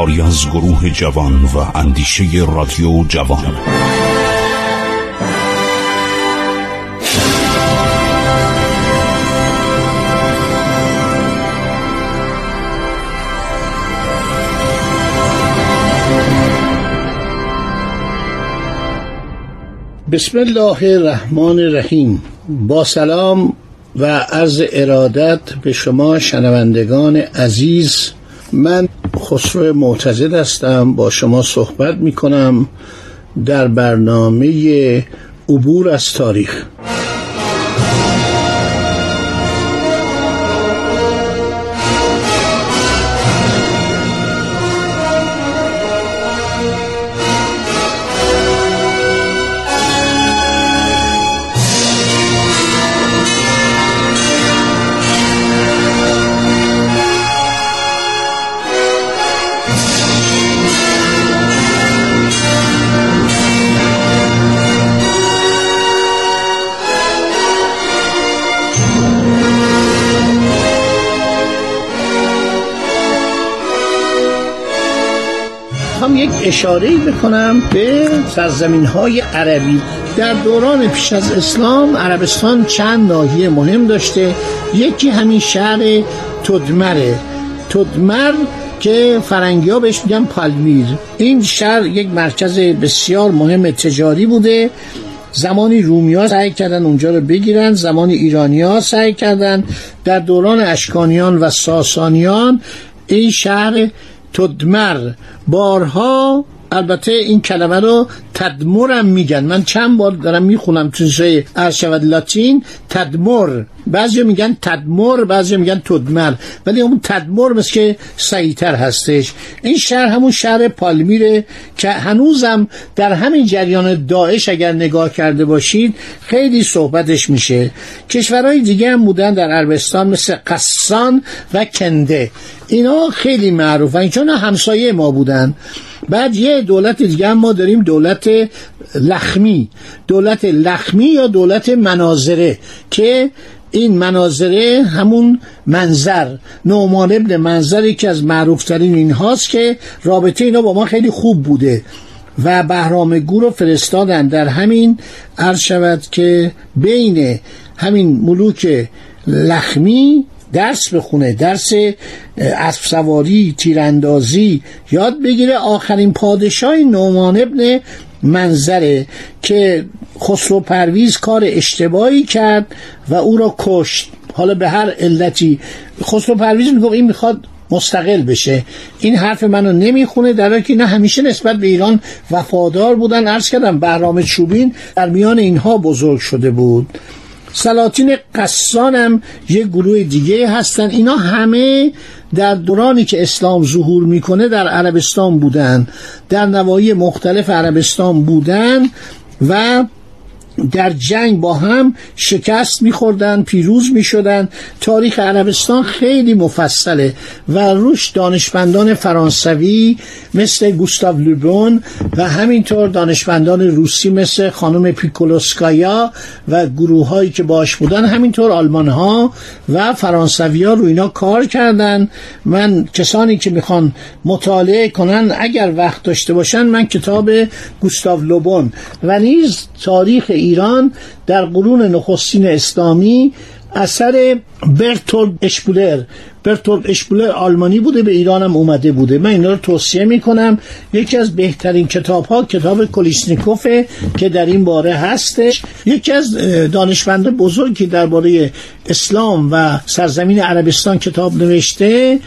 کاری از گروه جوان و اندیشه رادیو جوان. بسم الله الرحمن الرحیم. با سلام و عرض ارادت به شما شنوندگان عزیز من خسرو معتزد هستم با شما صحبت می کنم در برنامه عبور از تاریخ. اشاره بکنم به سرزمین های عربی. در دوران پیش از اسلام عربستان چند ناحیه مهم داشته. یکی همین شهر تدمره تدمر که فرنگی ها بهش میگن پالمیر. این شهر یک مرکز بسیار مهم تجاری بوده. زمانی رومی ها سعی کردن اونجا رو بگیرن زمانی ایرانی ها سعی کردن. در دوران اشکانیان و ساسانیان این شهر تدمر بارها البته این کلمه رو تدمرم میگن. من چند بار دارم می‌خونم تو جای ارشود لاتین تدمر بعضی میگن تدمر بعضی میگن تدمر. ولی اون تدمر مثل که سعیتر هستش. این شهر همون شهر پالمیره که هنوزم در همین جریان داعش اگر نگاه کرده باشید خیلی صحبتش میشه. کشورهای دیگه هم بودن در عربستان مثل قسان و کنده. اینا خیلی معروفن. چون همسایه ما بودن. بعد یه دولت دیگه هم ما داریم دولت لخمی. دولت لخمی یا دولت مناظره که این مناظره همون منظر. نعمان ابن منظر که از معروفترین این هاست که رابطه اینا با ما خیلی خوب بوده و بهرام گور رو فرستادن. در همین عرض شود که بین همین ملوک لخمی درس بخونه درس اسب سواری تیراندازی یاد بگیره. آخرین پادشاه نومان ابن منظره که خسرو پرویز کار اشتباهی کرد و او را کشت. حالا به هر علتی. خسرو پرویز می‌گفت این می‌خواد مستقل بشه. این حرف منو نمی‌خونه در حالی که اینا همیشه نسبت به ایران وفادار بودن. عرض کردم بهرام چوبین در میان اینها بزرگ شده بود. سلاطین قسان هم یه گروه دیگه هستن. اینا همه در دورانی که اسلام ظهور می‌کنه در عربستان بودن در نواحی مختلف عربستان بودن و در جنگ با هم شکست میخوردن پیروز می‌شدن. تاریخ عربستان خیلی مفصله و روش دانشمندان فرانسوی مثل گوستاو لوبون و همینطور دانشمندان روسی مثل خانم پیکولوسکایا و گروه هایی که باش بودن همینطور آلمان ها و فرانسوی ها رو اینا کار کردن. من کسانی که می‌خوان مطالعه کنن اگر وقت داشته باشن من کتاب گوستاو لوبون. و نیز تاریخ ایران در قرون نخستین اسلامی اثر برتولد اشپولر برتولد اشپولر آلمانی بوده به ایران هم اومده بوده. من اینا رو توصیه می‌کنم. یکی از بهترین کتاب ها کتاب کلیشنیکوفه که در این باره هستش. یکی از دانشمند بزرگی درباره اسلام و سرزمین عربستان کتاب نوشته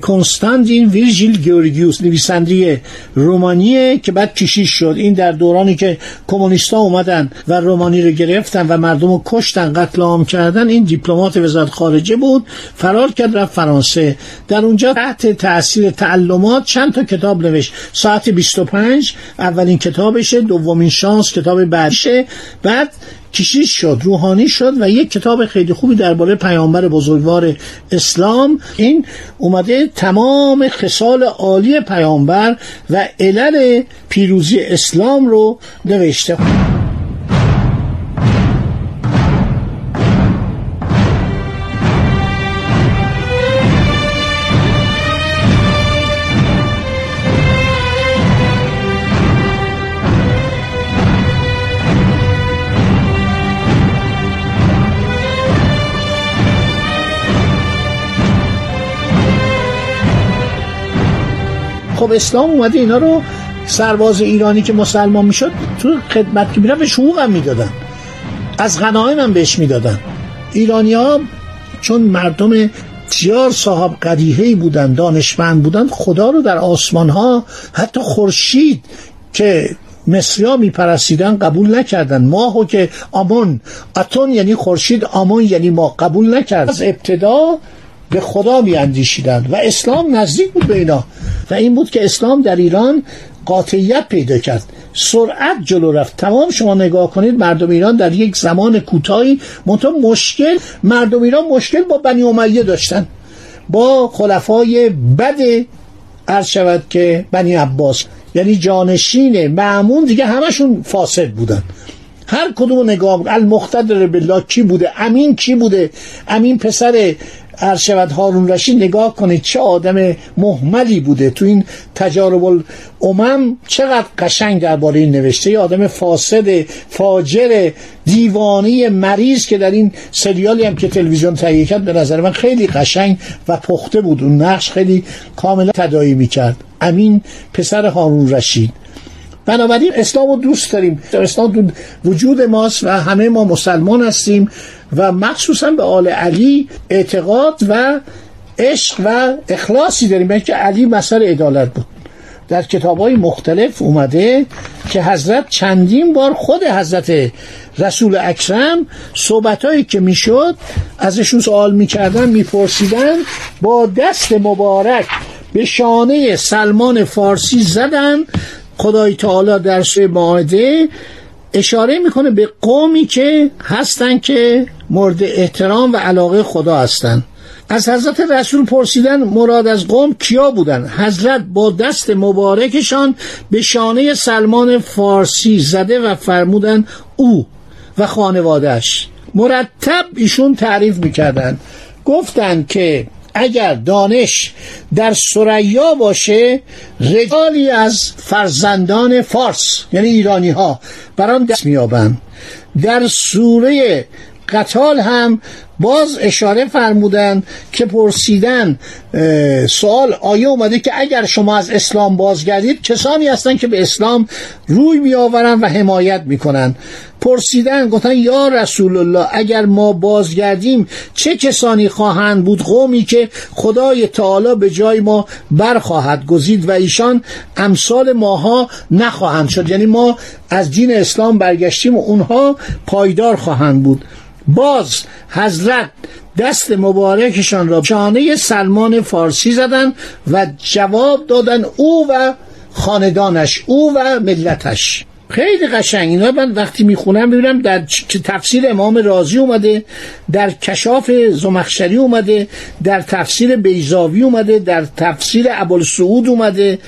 کنستانتین ویرژیل گیورگیوس نویسنده رومانیه که بعد کشیش شد. این در دورانی که کمونیستا اومدن و رومانی رو گرفتن و مردم رو کشتن قتل عام کردن این دیپلمات وزارت خارجه بود. فرار کرد فرانسه. در اونجا تحت تاثیر تعلمات چند تا کتاب نوشت. ساعت 25 اولین کتابشه دومین شانس کتاب بعدشه بعد کشیش شد روحانی شد و یک کتاب خیلی خوبی درباره پیامبر بزرگوار اسلام. این اومده تمام خصال عالی پیامبر و علل پیروزی اسلام رو نوشته. خب اسلام اومده اینا رو سرباز ایرانی که مسلمان می‌شد تو خدمت که به حقوق هم می‌دادن. از غنایم هم بهش می‌دادن. ایرانی ها چون مردم بسیار صاحب قدیهی بودن دانشمند بودن خدا رو در آسمان ها حتی خورشید که مصریا میپرستیدن قبول نکردن. ماهو که آمون اتون یعنی خورشید آمون یعنی ما قبول نکرد. از ابتدا به خدا میاندیشیدند و اسلام نزدیک بود به اینا. و این بود که اسلام در ایران قاطعیت پیدا کرد. سرعت جلو رفت. تمام شما نگاه کنید مردم ایران در یک زمان کوتاهی منتها مشکل مردم ایران مشکل با بنی امیه داشتن. با خلفای بد عرض شود که بنی عباس. یعنی جانشین معمون دیگه همشون فاسد بودن. هر کدوم نگاه المقتدر بالله کی بوده؟ امین کی بوده؟ امین پسر عرض شود هارون رشید نگاه کنید چه آدم محملی بوده. تو این تجارب الامم چقدر قشنگ درباره این نوشته. یه آدم فاسد فاجر دیوانی مریض که در این سریالی هم که تلویزیون تهیه کرد به نظر من خیلی قشنگ و پخته بود. اون نقش خیلی کاملا تدایی می‌کرد. امین پسر هارون رشید. بنابراین اسلام رو دوست داریم. اسلام تو وجود ماست و همه ما مسلمان هستیم و مخصوصا به آل علی اعتقاد و عشق و اخلاصی داریم. که علی مثل عدالت بود. در کتاب های مختلف اومده که حضرت چندین بار خود حضرت رسول اکرم صحبت هایی که می‌شد ازشون سوال می‌کردن میپرسیدن با دست مبارک به شانه سلمان فارسی زدن خدای تعالی در سوی ماعده اشاره می‌کنه به قومی که هستن که مورد احترام و علاقه خدا هستن. از حضرت رسول پرسیدن مراد از قوم کیا بودن؟ حضرت با دست مبارکشان به شانه سلمان فارسی زده و فرمودن او و خانوادهش مرتب ایشون تعریف می‌کردن. گفتند که اگر دانش در سریا باشه رجالی از فرزندان فارس یعنی ایرانی ها بران دست میابند در سوره قتال هم باز اشاره فرمودن که پرسیدن سوال آیه اومده که اگر شما از اسلام بازگردید کسانی هستند که به اسلام روی میآورن و حمایت می‌کنن. پرسیدن گفتن یا رسول الله اگر ما بازگردیم چه کسانی خواهند بود؟ قومی که خدای تعالی به جای ما برخواهد گزید و ایشان امثال ماها نخواهند شد. یعنی ما از دین اسلام برگشتیم و اونها پایدار خواهند بود. باز حضرت دست مبارکشان را شانه سلمان فارسی زدن و جواب دادن او و خاندانش او و ملتش. خیلی قشنگ اینا. من وقتی می‌خونم ببینم در تفسیر امام رازی اومده در کشاف زمخشری اومده در تفسیر بیزاوی اومده در تفسیر ابوالسعود اومده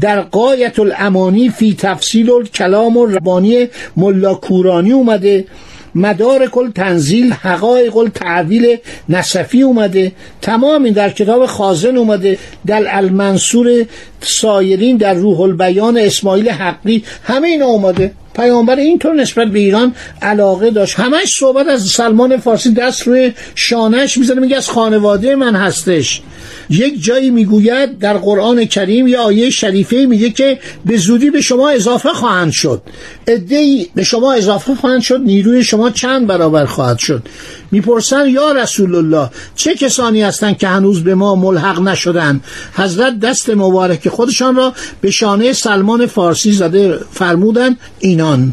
در قایت الامانی فی تفصیل کلام و ربانی ملا کورانی اومده. مدار کل تنزیل حقایق تعویل نصفی اومده. تمام این در کتاب خازن اومده. در المنصور سایرین در روح البیان اسماعیل حقی. همه اینا اومده. پیامبر اینطور نسبت به ایران علاقه داشت. همش صحبت از سلمان فارسی دست روی شانش می‌زنه میگه از خانواده من هستش. یک جایی می‌گوید در قرآن کریم یا آیه شریفه میگه که به زودی به شما اضافه خواهند شد. ادهی به شما اضافه خواهند شد نیروی شما چند برابر خواهد شد. می‌پرسن یا رسول الله چه کسانی هستند که هنوز به ما ملحق نشدن؟ حضرت دست مبارک خودشان را به شانه سلمان فارسی زده فرمودن اینان.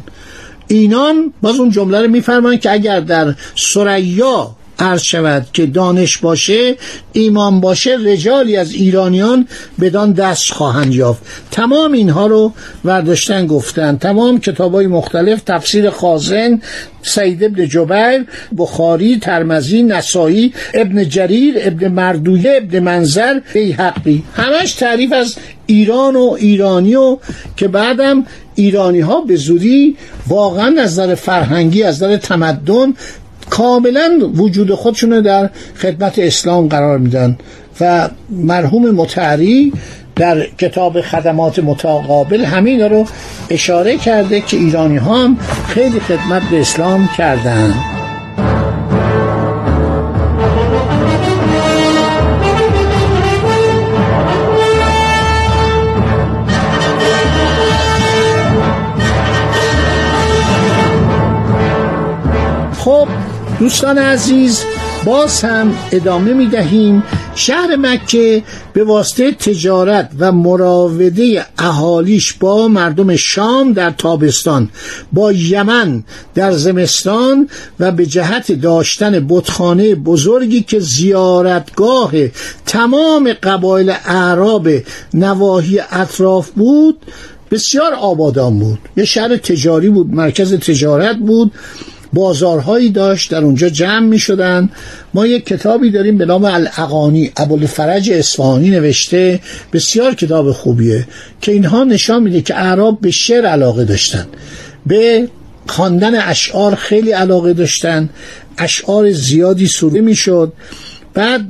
اینان باز اون جمله رو میفرمان که اگر در سریا عرض شود که دانش باشه ایمان باشه رجالی از ایرانیان بدان دست خواهند یافت. تمام اینها رو برداشتن گفتن. تمام کتاب های مختلف تفسیر خازن سید ابن جبیر بخاری ترمزی نسایی ابن جریر ابن مردویه ابن منظر بیحقی. همش تعریف از ایران و ایرانی و که بعدم ایرانی ها به زودی واقعا از نظر فرهنگی از نظر تمدن کاملا وجود خودشون در خدمت اسلام قرار میدن و مرحوم متعری در کتاب خدمات متقابل همین رو اشاره کرده که ایرانی ها هم خیلی خدمت به اسلام کردند دوستان عزیز باز هم ادامه می دهیم شهر مکه به واسطه تجارت و مراوده اهالیش با مردم شام در تابستان با یمن در زمستان و به جهت داشتن بتخانه بزرگی که زیارتگاه تمام قبایل اعراب نواحی اطراف بود بسیار آبادان بود. یه شهر تجاری بود مرکز تجارت بود. بازارهایی داشت در اونجا جمع می شدن ما یک کتابی داریم به نام الاقانی ابوالفرج اصفهانی نوشته بسیار کتاب خوبیه که اینها نشان میده که اعراب به شعر علاقه داشتن. به خواندن اشعار خیلی علاقه داشتن. اشعار زیادی سروده می‌شد. بعد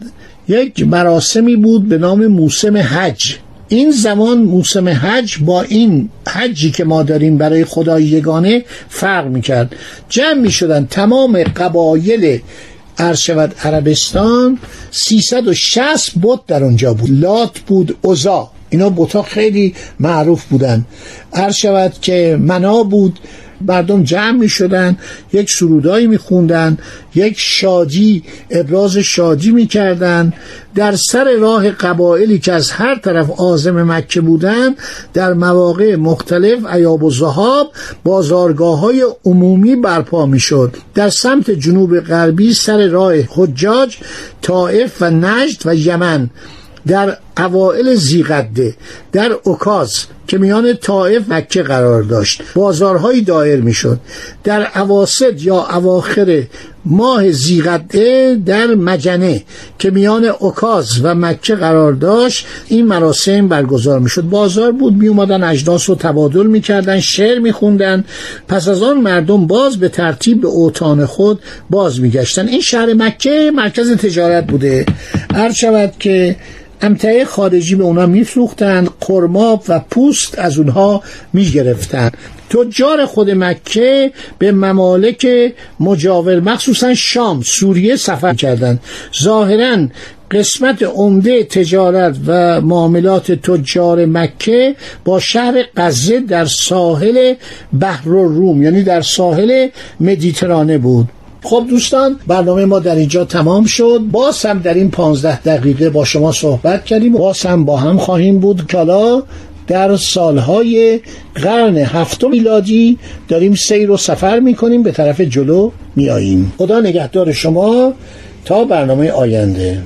یک مراسمی بود به نام موسم حج. این زمان موسم حج با این حجی که ما داریم برای خدای یگانه فرق می‌کرد. جمع می‌شدن تمام قبایل شود عربستان. 360 بت در اونجا بود. لات بود اوزا اینا بوتا خیلی معروف بودن. هر شود که منا بود. مردم جمع می شدن یک سرودایی می خوندن یک شادی ابراز شادی می کردن در سر راه قبایلی که از هر طرف آزم مکه بودن در مواقع مختلف عیاب و زهاب بازارگاه های عمومی برپا می شد در سمت جنوب غربی سر راه حجاج طائف و نجد و یمن. در اوائل زیقده در اوکاز که میان طائف مکه قرار داشت بازارهایی دایر می‌شد. در اواسط یا اواخر ماه زیقده در مجنه که میان اوکاز و مکه قرار داشت این مراسم برگزار می‌شد. بازار بود می اومدن اجناس رو تبادل می‌کردن شعر میخوندن. پس از آن مردم باز به ترتیب به اوتان خود باز میگشتن. این شهر مکه مرکز تجارت بوده. هر شود که امتعه خارجی به اونا میفروختند قرماب و پوست از اونها می‌گرفتند تجار خود مکه به ممالک مجاور مخصوصا شام سوریه سفر کردند ظاهرا قسمت عمده تجارت و معاملات تجار مکه با شهر قزه در ساحل بحر روم یعنی در ساحل مدیترانه بود. خب دوستان برنامه ما در اینجا تمام شد. باز هم در این پانزده دقیقه با شما صحبت کردیم. باز هم با هم خواهیم بود کالا در سالهای قرن هفتم میلادی داریم سیر و سفر می‌کنیم به طرف جلو میاییم خدا نگهدار شما تا برنامه آینده.